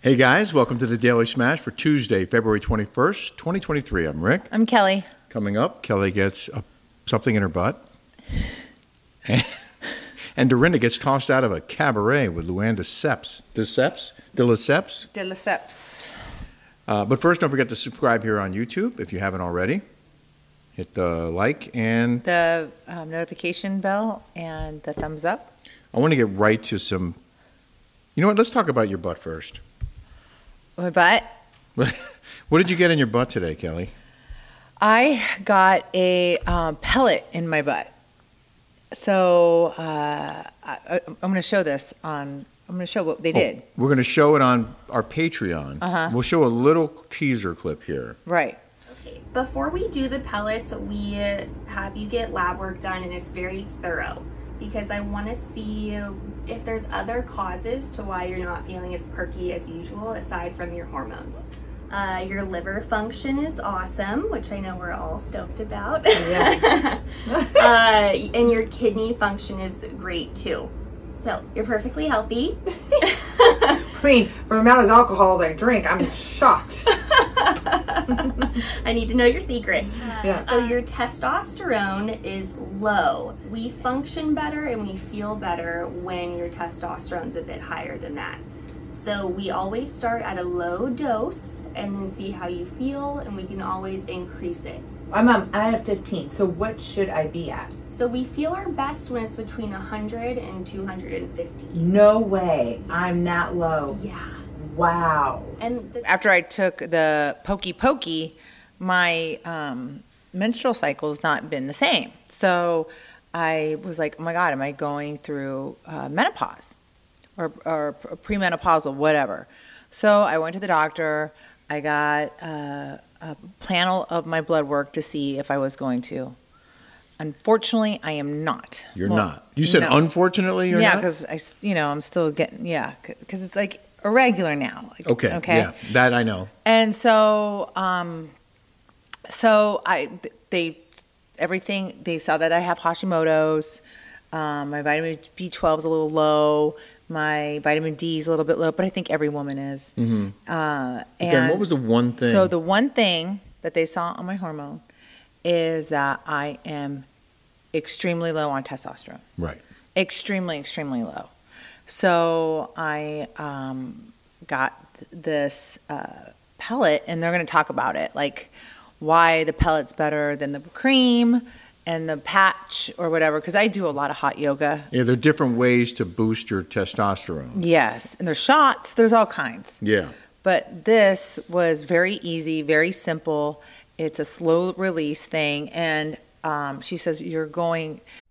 Hey guys, welcome to the Daily Smash for Tuesday, February 21st, 2023. I'm Rick. I'm Kelly. Coming up, Kelly gets a, something in her butt. and Dorinda gets tossed out of a cabaret with Luann de Seps. De Seps? De Lesseps? De Lesseps. Uh, but first, don't forget to subscribe here on YouTube if you haven't already. Hit the like and The um, notification bell and the thumbs up. I want to get right to some. You know what? Let's talk about your butt first. My butt. what did you get in your butt today, Kelly? I got a um, pellet in my butt. So uh, I, I'm going to show this on. I'm going to show what they did. Oh, we're going to show it on our Patreon. Uh-huh. We'll show a little teaser clip here. Right. Okay, before we do the pellets, we have you get lab work done and it's very thorough because I want to see if there's other causes to why you're not feeling as perky as usual aside from your hormones. Uh, your liver function is awesome, which I know we're all stoked about. Yeah. uh, and your kidney function is great too. So you're perfectly healthy. I mean, for the amount of alcohol I drink, I'm shocked. I need to know your secret. Yeah. So your testosterone is low. We function better and we feel better when your testosterone's a bit higher than that. So we always start at a low dose and then see how you feel and we can always increase it. I'm um, I'm at 15. So what should I be at? So we feel our best when it's between 100 and 250. No way. I'm that low. Yeah. Wow. And the After I took the pokey pokey, my um, menstrual cycle's not been the same. So I was like, oh my God, am I going through uh, menopause or, or premenopausal, whatever? So I went to the doctor. I got uh, a panel of my blood work to see if I was going to. Unfortunately, I am not. You're Well, not. You said no. unfortunately you're yeah, because I, you know, I'm still getting yeah, because it's like irregular now. Like, Okay. Okay. Yeah, that I know. And so, um, so I they everything they saw that I have Hashimoto's. Um, my vitamin B12 is a little low. My vitamin D is a little bit low, but I think every woman is. Mm-hmm. Uh, and what was the one thing? so the one thing that they saw on my hormone is that I am extremely low on testosterone right. extremely extremely low so i um, got this uh, pellet and they're going to talk about it like why the pellet's better than the cream and the patch or whatever because i do a lot of hot yoga Yeah, there are different ways to boost your testosterone. yes and there's shots there's all kinds Yeah. but this was very easy very simple it's a slow release thing and um, she says you're going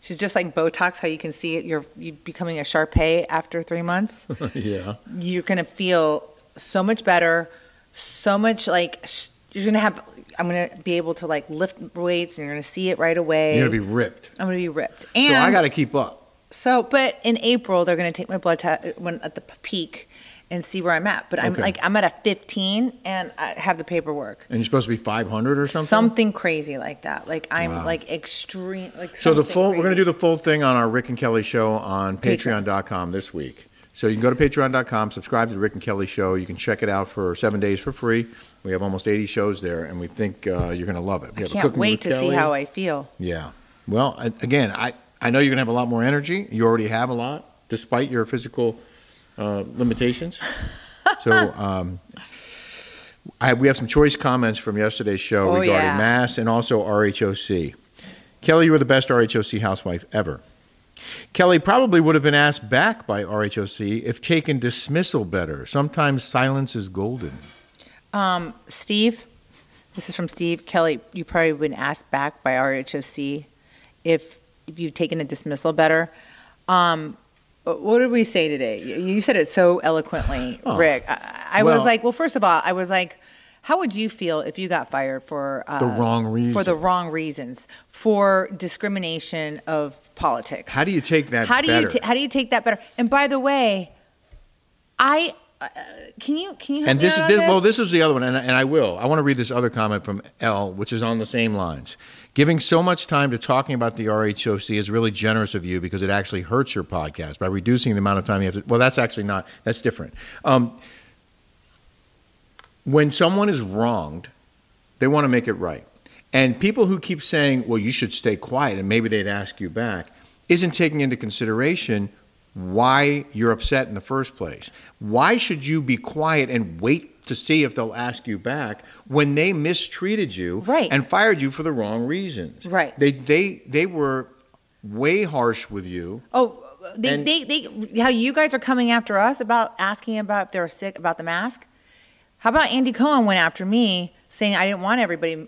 She's just like Botox, how you can see it. You're you becoming a Sharpay after three months. yeah. You're gonna feel so much better, so much like sh- you're gonna have. I'm gonna be able to like lift weights, and you're gonna see it right away. You're going to be ripped. I'm gonna be ripped. And So I got to keep up. so, but in April they're gonna take my blood test uh, when at the peak and see where I'm at. But I'm Okay. like I'm at a 15, and I have the paperwork. And you're supposed to be 500 or something? Something crazy like that. Like I'm Wow. like extreme. Like So the full, we're going to do the full thing on our Rick and Kelly show on Patreon. patreon.com this week. So you can go to patreon.com, subscribe to the Rick and Kelly show. You can check it out for seven days for free. We have almost 80 shows there, and we think uh, you're going to love it. We I can't wait to see how I feel. Yeah. Well, again, I, I know you're going to have a lot more energy. You already have a lot, despite your physical uh, limitations. So um, I, we have some choice comments from yesterday's show Oh, regarding yeah. mass and also RHOC. Kelly, you were the best RHOC housewife ever. Kelly probably would have been asked back by RHOC if taken dismissal better. Sometimes silence is golden. Um, Steve, this is from Steve Kelly. You probably would have been asked back by RHOC if, if you've taken a dismissal better. Um, what did we say today? You you said it so eloquently, Oh. Rick. I, I Well- was like, well, first of all, I was like, how would you feel if you got fired for uh, The wrong For the wrong reasons, for discrimination of politics. How do you take that how do you better? ta- how do you take that better? And by the way, I uh, can you can you help And this is out on this, well, this is the other one, and, and I will. I want to read this other comment from L, which is on the same lines. Giving so much time to talking about the RHOC is really generous of you because it actually hurts your podcast by reducing the amount of time you have to. Well, that's actually not. That's different. Um, when someone is wronged, they want to make it right. And people who keep saying, well, you should stay quiet and maybe they'd ask you back, isn't taking into consideration why you're upset in the first place. Why should you be quiet and wait to see if they'll ask you back when they mistreated you Right. and fired you for the wrong reasons? Right. They, they, they were way harsh with you. Oh, they, And- they, they, how you guys are coming after us about asking about if they're sick about the mask? How about Andy Cohen went after me saying I didn't want everybody?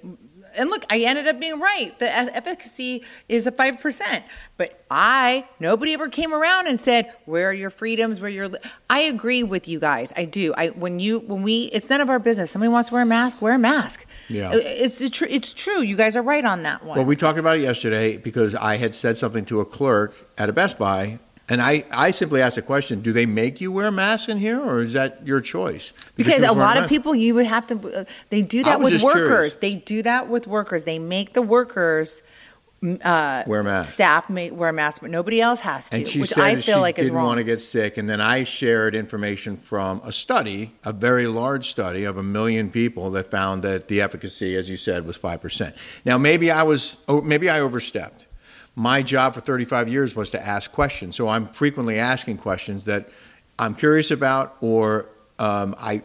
And look, I ended up being right. The efficacy is a 5%. But I, nobody ever came around and said, where are your freedoms? Where your, li-" I agree with you guys. I do. I, when you, when we, it's none of our business. Somebody wants to wear a mask, wear a mask. Yeah. It's, the tr- it's true. You guys are right on that one. Well, we talked about it yesterday because I had said something to a clerk at a Best Buy, and I, I simply asked a question: Do they make you wear a mask in here, or is that your choice? Because a lot of people, you would have to. Uh, they do that with workers. curious. They do that with workers. They make the workers uh, wear masks. staff may wear masks, but nobody else has to, And she which said I feel she like is didn't wrong. want to get sick, and then I shared information from a study, a very large study of a million people that found that the efficacy, as you said, was five percent. Now, maybe I was, oh, maybe I overstepped. My job for 35 years was to ask questions, so I'm frequently asking questions that I'm curious about, or um, I,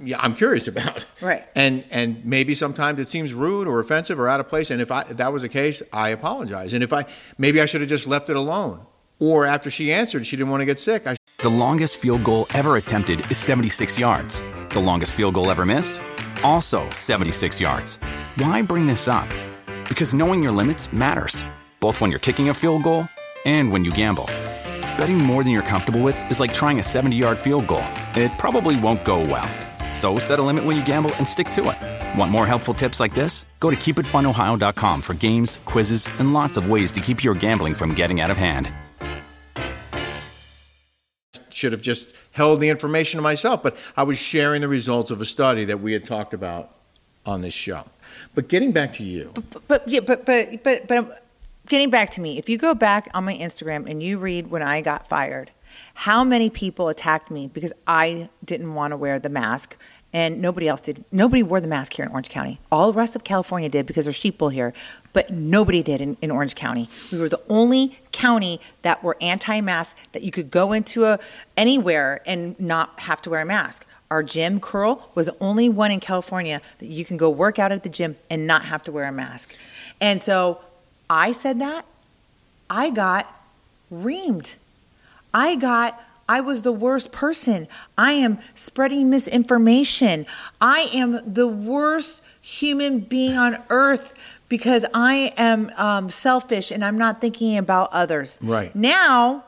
yeah, I'm curious about. Right. And and maybe sometimes it seems rude or offensive or out of place. And if I if that was the case, I apologize. And if I maybe I should have just left it alone. Or after she answered, she didn't want to get sick. I The longest field goal ever attempted is 76 yards. The longest field goal ever missed? Also 76 yards. Why bring this up? Because knowing your limits matters, both when you're kicking a field goal and when you gamble. Betting more than you're comfortable with is like trying a 70 yard field goal. It probably won't go well. So set a limit when you gamble and stick to it. Want more helpful tips like this? Go to keepitfunohio.com for games, quizzes, and lots of ways to keep your gambling from getting out of hand. should have just held the information to myself. But I was sharing the results of a study that we had talked about on this show. But getting back to you, but yeah, but but but but um, getting back to me, if you go back on my Instagram and you read when I got fired, how many people attacked me because I didn't want to wear the mask and nobody else did. Nobody wore the mask here in Orange County. All the rest of California did because there's sheeple here, but nobody did in, in Orange County. We were the only county that were anti-mask that you could go into a anywhere and not have to wear a mask. Our gym, Curl, was the only one in California that you can go work out at the gym and not have to wear a mask. And so I said that. I got reamed. I got, I was the worst person. I am spreading misinformation. I am the worst human being on earth because I am um, selfish and I'm not thinking about others. Right. Now,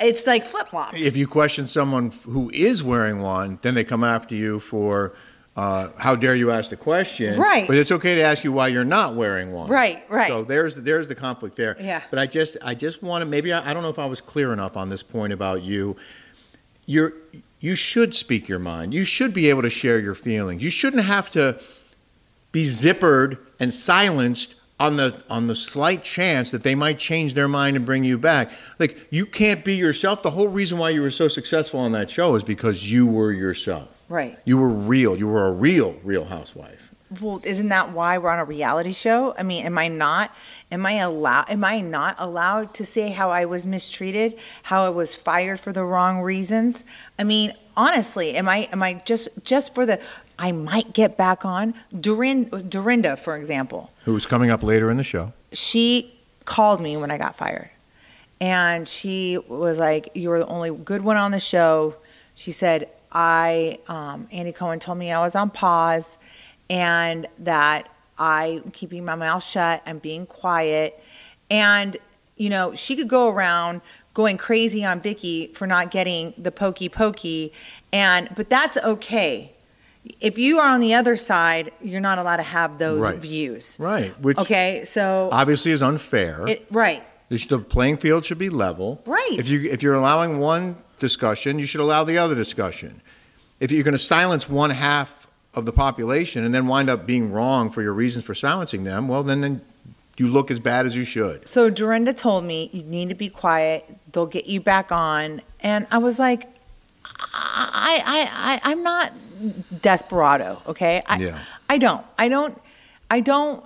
it's like flip flops. if you question someone who is wearing one, then they come after you for uh, how dare you ask the question? Right. But it's okay to ask you why you're not wearing one. Right, right. So there's there's the conflict there. Yeah. But I just I just want to maybe I, I don't know if I was clear enough on this point about you. You're you should speak your mind. You should be able to share your feelings. You shouldn't have to be zippered and silenced on the on the slight chance that they might change their mind and bring you back. Like you can't be yourself. The whole reason why you were so successful on that show is because you were yourself. Right. You were real. You were a real, real housewife. Well, isn't that why we're on a reality show? I mean, am I not? Am I allowed? Am I not allowed to say how I was mistreated, how I was fired for the wrong reasons? I mean, honestly, am I am I just just for the I might get back on Dorinda, Dorinda for example. Who's coming up later in the show? She called me when I got fired. And she was like, You were the only good one on the show. She said, I, um, Andy Cohen told me I was on pause and that I keeping my mouth shut and being quiet. And, you know, she could go around going crazy on Vicki for not getting the pokey pokey. And, but that's okay. If you are on the other side, you're not allowed to have those Right. views. Right. Which Okay. So, obviously is unfair. it, right. The the playing field should be level. Right. If you if you're allowing one discussion, you should allow the other discussion. If you're going to silence one half of the population and then wind up being wrong for your reasons for silencing them, well, then, then you look as bad as you should. So Dorinda told me you need to be quiet. They'll get you back on, and I was like, I, I, I, I'm not desperado. Okay, I, Yeah. I don't, I don't, I don't.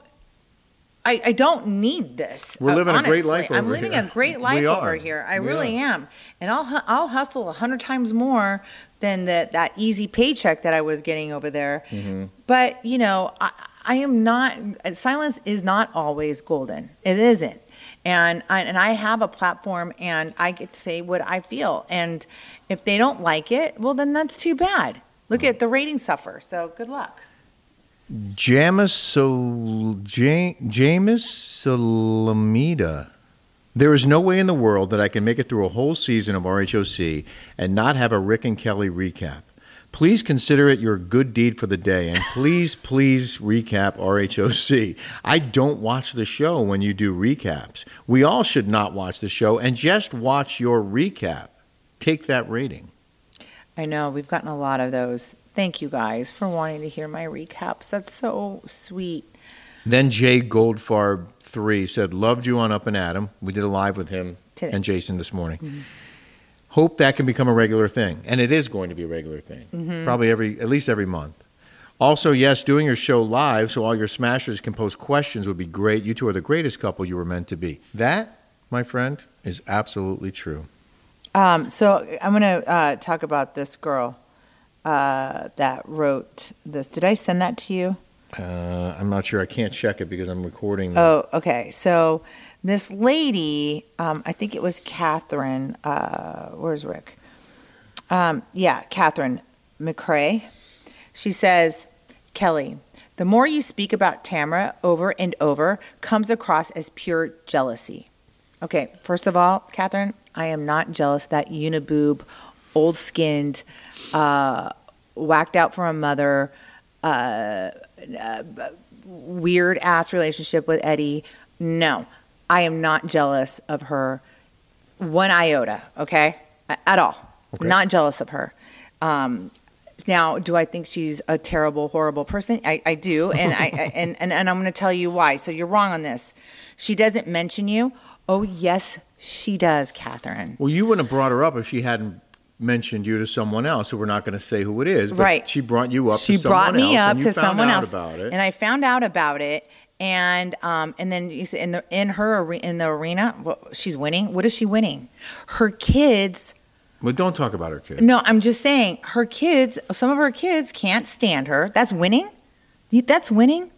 I, I don't need this. We're living a great honestly. life I'm living here. a great life over here. I We really are. am, and I'll I'll hustle a hundred times more than the, that easy paycheck that I was getting over there. Mm-hmm. But you know, I, I am not. Silence is not always golden. It isn't, and I, and I have a platform, and I get to say what I feel. And if they don't like it, well, then that's too bad. Look at the ratings suffer. So good luck. Jamis Sol- Jamis Salamida. There is no way in the world that I can make it through a whole season of RHOC and not have a Rick and Kelly recap. Please consider it your good deed for the day, and please, please recap RHOC. I don't watch the show when you do recaps. We all should not watch the show and just watch your recap. Take that rating. I know we've gotten a lot of those. Thank you guys for wanting to hear my recaps. That's so sweet. Then Jay Goldfarb three said, "Loved you on Up and Adam." We did a live with him Today. and Jason this morning. Hope that can become a regular thing, and it is going to be a regular thing. Probably every, at least every month. Also, yes, doing your show live so all your smashers can post questions would be great. You two are the greatest couple you were meant to be. That, my friend, is absolutely true. Um, so I'm going to uh, talk about this girl uh, that wrote this. Did I send that to you? Uh, I'm not sure. I can't check it because I'm recording. Oh, okay. So this lady, um, I think it was Catherine. Uh, where's Rick? Um, yeah, Catherine McCrae. She says, Kelly, the more you speak about Tamra over and over comes across as pure jealousy. Okay, first of all, Catherine, I am not jealous that uniboob, old skinned, uh, whacked out from a mother, uh, uh, weird ass relationship with Eddie. No, I am not jealous of her one iota, okay? At all. Not jealous of her. Um, now, do I think she's a terrible, horrible person? I, I do, and I I- and, and and I'm going to tell you why. So you're wrong on this. She doesn't mention you. Oh yes, she does, Catherine. Well, you wouldn't have brought her up if she hadn't mentioned you to someone else. So we're not going to say who it is. But right. She brought you up. She to someone brought me else, up to someone else, about it. and I found out about it. And um, and then you see in the in her in the arena, well, she's winning. What is she winning? Her kids. Well, don't talk about her kids. No, I'm just saying her kids. Some of her kids can't stand her. That's winning. That's winning.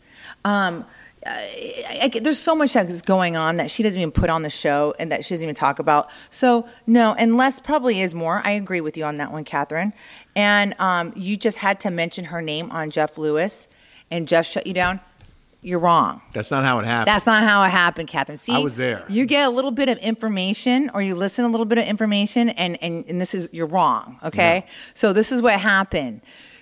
Um, I, I, there's so much that is going on that she doesn't even put on the show and that she doesn't even talk about. So no, and less probably is more. I agree with you on that one, Catherine. And um, you just had to mention her name on Jeff Lewis, and Jeff shut you down. You're wrong. That's not how it happened. That's not how it happened, Catherine. See, I was there. You get a little bit of information, or you listen a little bit of information, and and, and this is you're wrong. Okay, so this is what happened.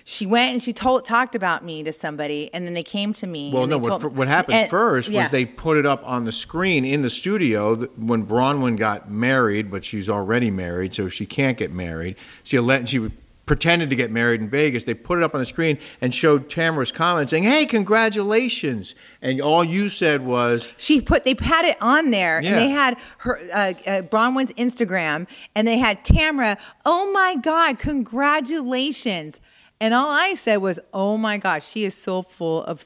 She went and she told talked about me to somebody, and then they came to me. Well, no. What, what happened and- first yeah. was they put it up on the screen in the studio when Braunwyn got married, but she's already married, so she can't get married. She let she pretended to get married in Vegas. They put it up on the screen and showed Tamra's comment saying, "Hey, congratulations!" And all you said was, She put they had it on there, Yeah. and they had her uh, uh, Braunwyn's Instagram, and they had Tamra. Oh my God! Congratulations! And all I said was, "Oh my God, she is so full of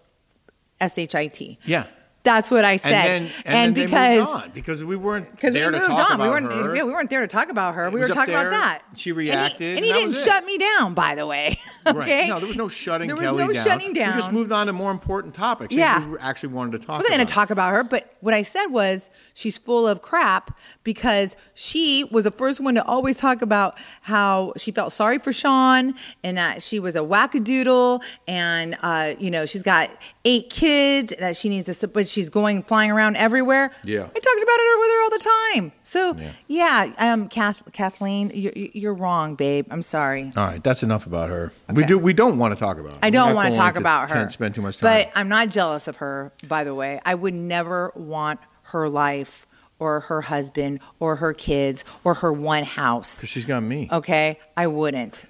shit." "Yeah." That's what I said. And then, and, then because they moved on because we weren't because there we to moved talk on, we about weren't. her. We weren't there to talk about her. We were talking there, about that. she And he- reacted, and and he, didn't was it. shut me down. By the way, Right. okay. No, there was no shutting down. There was Kelly no down. shutting We just moved on to more important topics. Yeah. we actually wanted to talk. I wasn't going to talk about her, but what I said was she's full of crap because she was the first one to always talk about how she felt sorry for Sean and that she was a wackadoodle and uh, you know she's got eight kids that she needs to, but she's going flying around everywhere. Yeah. I talked about it with her all the time. So yeah, um, Kath, Kathleen, you're, you're wrong, babe. I'm sorry. All right, that's enough about her. We do. We don't want to talk about. Her. I don't want to talk about her. Can't spend too much time. But I'm not jealous of her, by the way. I would never want her life or her husband or her kids or her one house. she's got me. Okay? I wouldn't.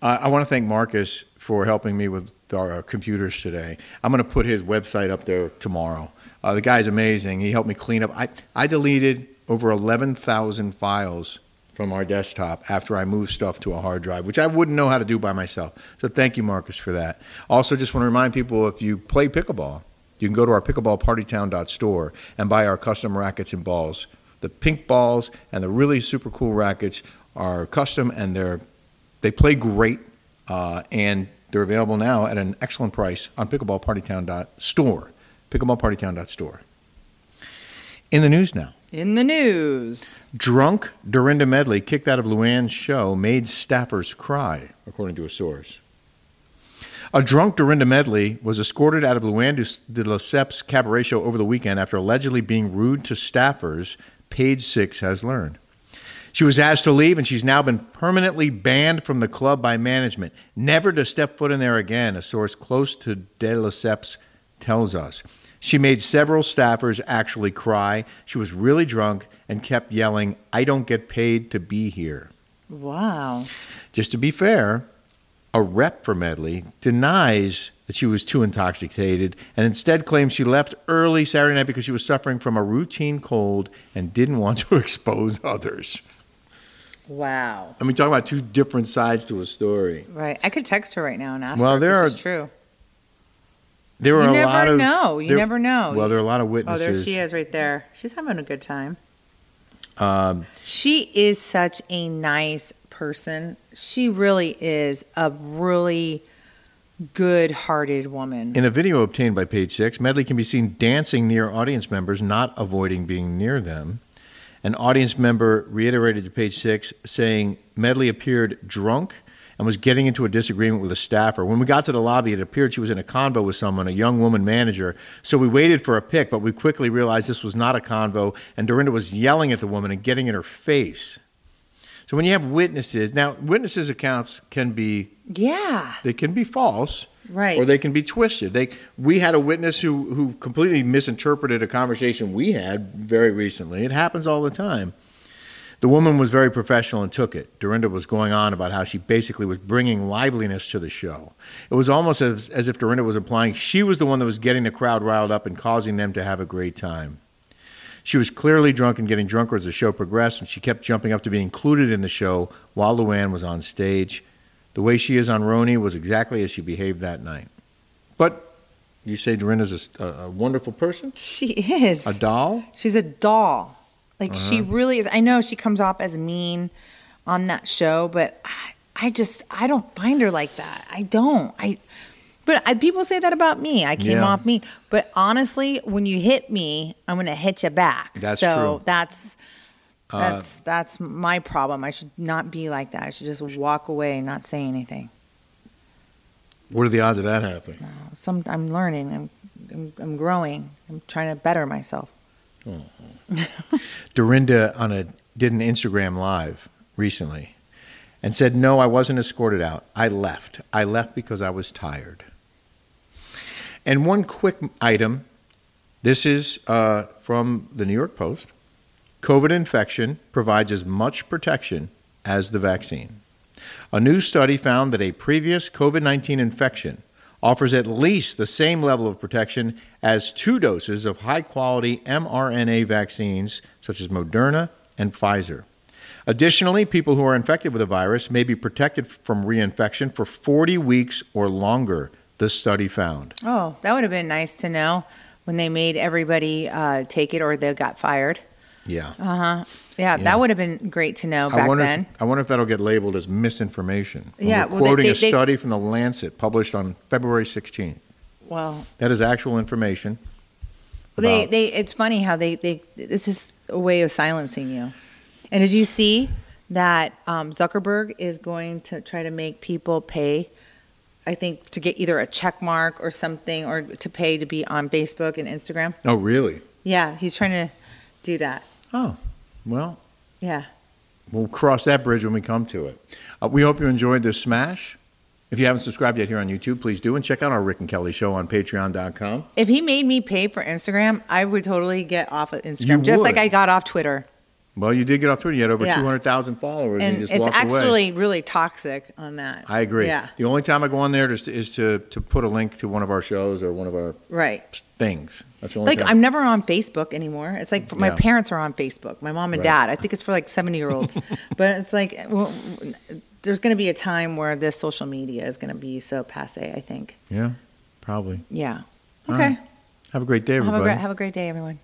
Uh, I want to thank Marcus for helping me with our uh, computers today. I'm going to put his website up there tomorrow. Uh, the guy's amazing. He helped me clean up. I, I deleted over 11,000 files from our desktop after I moved stuff to a hard drive, which I wouldn't know how to do by myself. So thank you, Marcus, for that. Also, just want to remind people if you play pickleball, you can go to our pickleballpartytown.store and buy our custom rackets and balls. The pink balls and the really super cool rackets are custom and they're they play great, uh, and they're available now at an excellent price on pickleballpartytown.store. Pickleballpartytown.store. In the news now. In the news. Drunk Dorinda Medley, kicked out of Luann's show, made staffers cry, according to a source. A drunk Dorinda Medley was escorted out of Luann de Lesseps cabaret show over the weekend after allegedly being rude to staffers, Page Six has learned. She was asked to leave, and she's now been permanently banned from the club by management, never to step foot in there again, a source close to De Lesseps tells us. She made several staffers actually cry. She was really drunk and kept yelling, I don't get paid to be here. Wow. Just to be fair, a rep for Medley denies that she was too intoxicated and instead claims she left early Saturday night because she was suffering from a routine cold and didn't want to expose others. Wow. I mean, talking about two different sides to a story. Right. I could text her right now and ask Well, her if there this are- is true. There were You a lot of know. You there- never know. Well, there are a lot of witnesses. Oh, there she is right there. She's having a good time. Um, She is such a nice person. She really is a really good-hearted woman. in a video obtained by Page Six, Medley can be seen dancing near audience members, not avoiding being near them. An audience member reiterated to Page Six, saying Medley appeared drunk and was getting into a disagreement with a staffer. When we got to the lobby, it appeared she was in a convo with someone, a young woman manager. So we waited for a pick, but we quickly realized this was not a convo, and Dorinda was yelling at the woman and getting in her face. So when you have witnesses, now witnesses' accounts can be yeah. they can be false, Right. Or they can be twisted. They we had a witness who who completely misinterpreted a conversation we had very recently. It happens all the time. The woman was very professional and took it. Dorinda was going on about how she basically was bringing liveliness to the show. It was almost as, as if Dorinda was implying she was the one that was getting the crowd riled up and causing them to have a great time. She was clearly drunk and getting drunker as the show progressed, and she kept jumping up to be included in the show while Luann was on stage. The way she is on RHONY was exactly as she behaved that night. But you say Dorinda's a, a wonderful person? She is. A doll? She's a doll. Like she Uh-huh. really is. I know she comes off as mean on that show, but I, I just I don't find her like that. I don't. I but I, people say that about me. I came Yeah. off mean, but honestly, when you hit me, I'm going to hit you back. That's so true. Uh, that's that's that's my problem. I should not be like that. I should just walk away and not say anything. What are the odds of that happening? Uh, some I'm learning. I'm I'm, I'm growing. I'm trying to better myself. Uh-huh. Dorinda on a did an Instagram live recently and said, "No, I wasn't escorted out. I left. I left because I was tired." And one quick item. This is uh, from the New York Post. COVID infection provides as much protection as the vaccine. A new study found that a previous COVID 19 infection offers at least the same level of protection as two doses of high quality mRNA vaccines, such as Moderna and Pfizer. Additionally, people who are infected with the virus may be protected from reinfection for 40 weeks or longer, the study found. Oh, that would have been nice to know. when they made everybody uh, take it or they got fired. Yeah. Uh huh. Yeah, Yeah. that would have been great to know I back wonder. then. If, I wonder if that'll get labeled as misinformation. When Yeah, well, quoting they- a they- study from the Lancet published on February 16th. Well, That is actual information. they, they, it's funny how they, they, this is a way of silencing you. And did you see that um, Zuckerberg is going to try to make people pay? I think to get either a check mark or something, or to pay to be on Facebook and Instagram. oh, really? Yeah, he's trying to do that. Oh, well, Yeah. we'll cross that bridge when we come to it. Uh, we hope you enjoyed this smash. If you haven't subscribed yet here on YouTube, please do, and check out our Rick and Kelly show on Patreon.com. If he made me pay for Instagram, I would totally get off of Instagram, You just like. I got off Twitter. Well, you did get off Twitter. You had over Yeah. 200,000 followers, and, And you just it's walked away. actually really toxic on that. I agree. Yeah. The only time I go on there is to, is to, to put a link to one of our shows or one of our Right. things. That's the only Like time. I'm never on Facebook anymore. It's like my Yeah. parents are on Facebook, my mom and Right. dad. I think it's for like 70 year olds. but it's like well, there's going to be a time where this social media is going to be so passe. I think. yeah, probably. Yeah. All Okay. right. Have a great day, Have everybody. a great have a great day, everyone.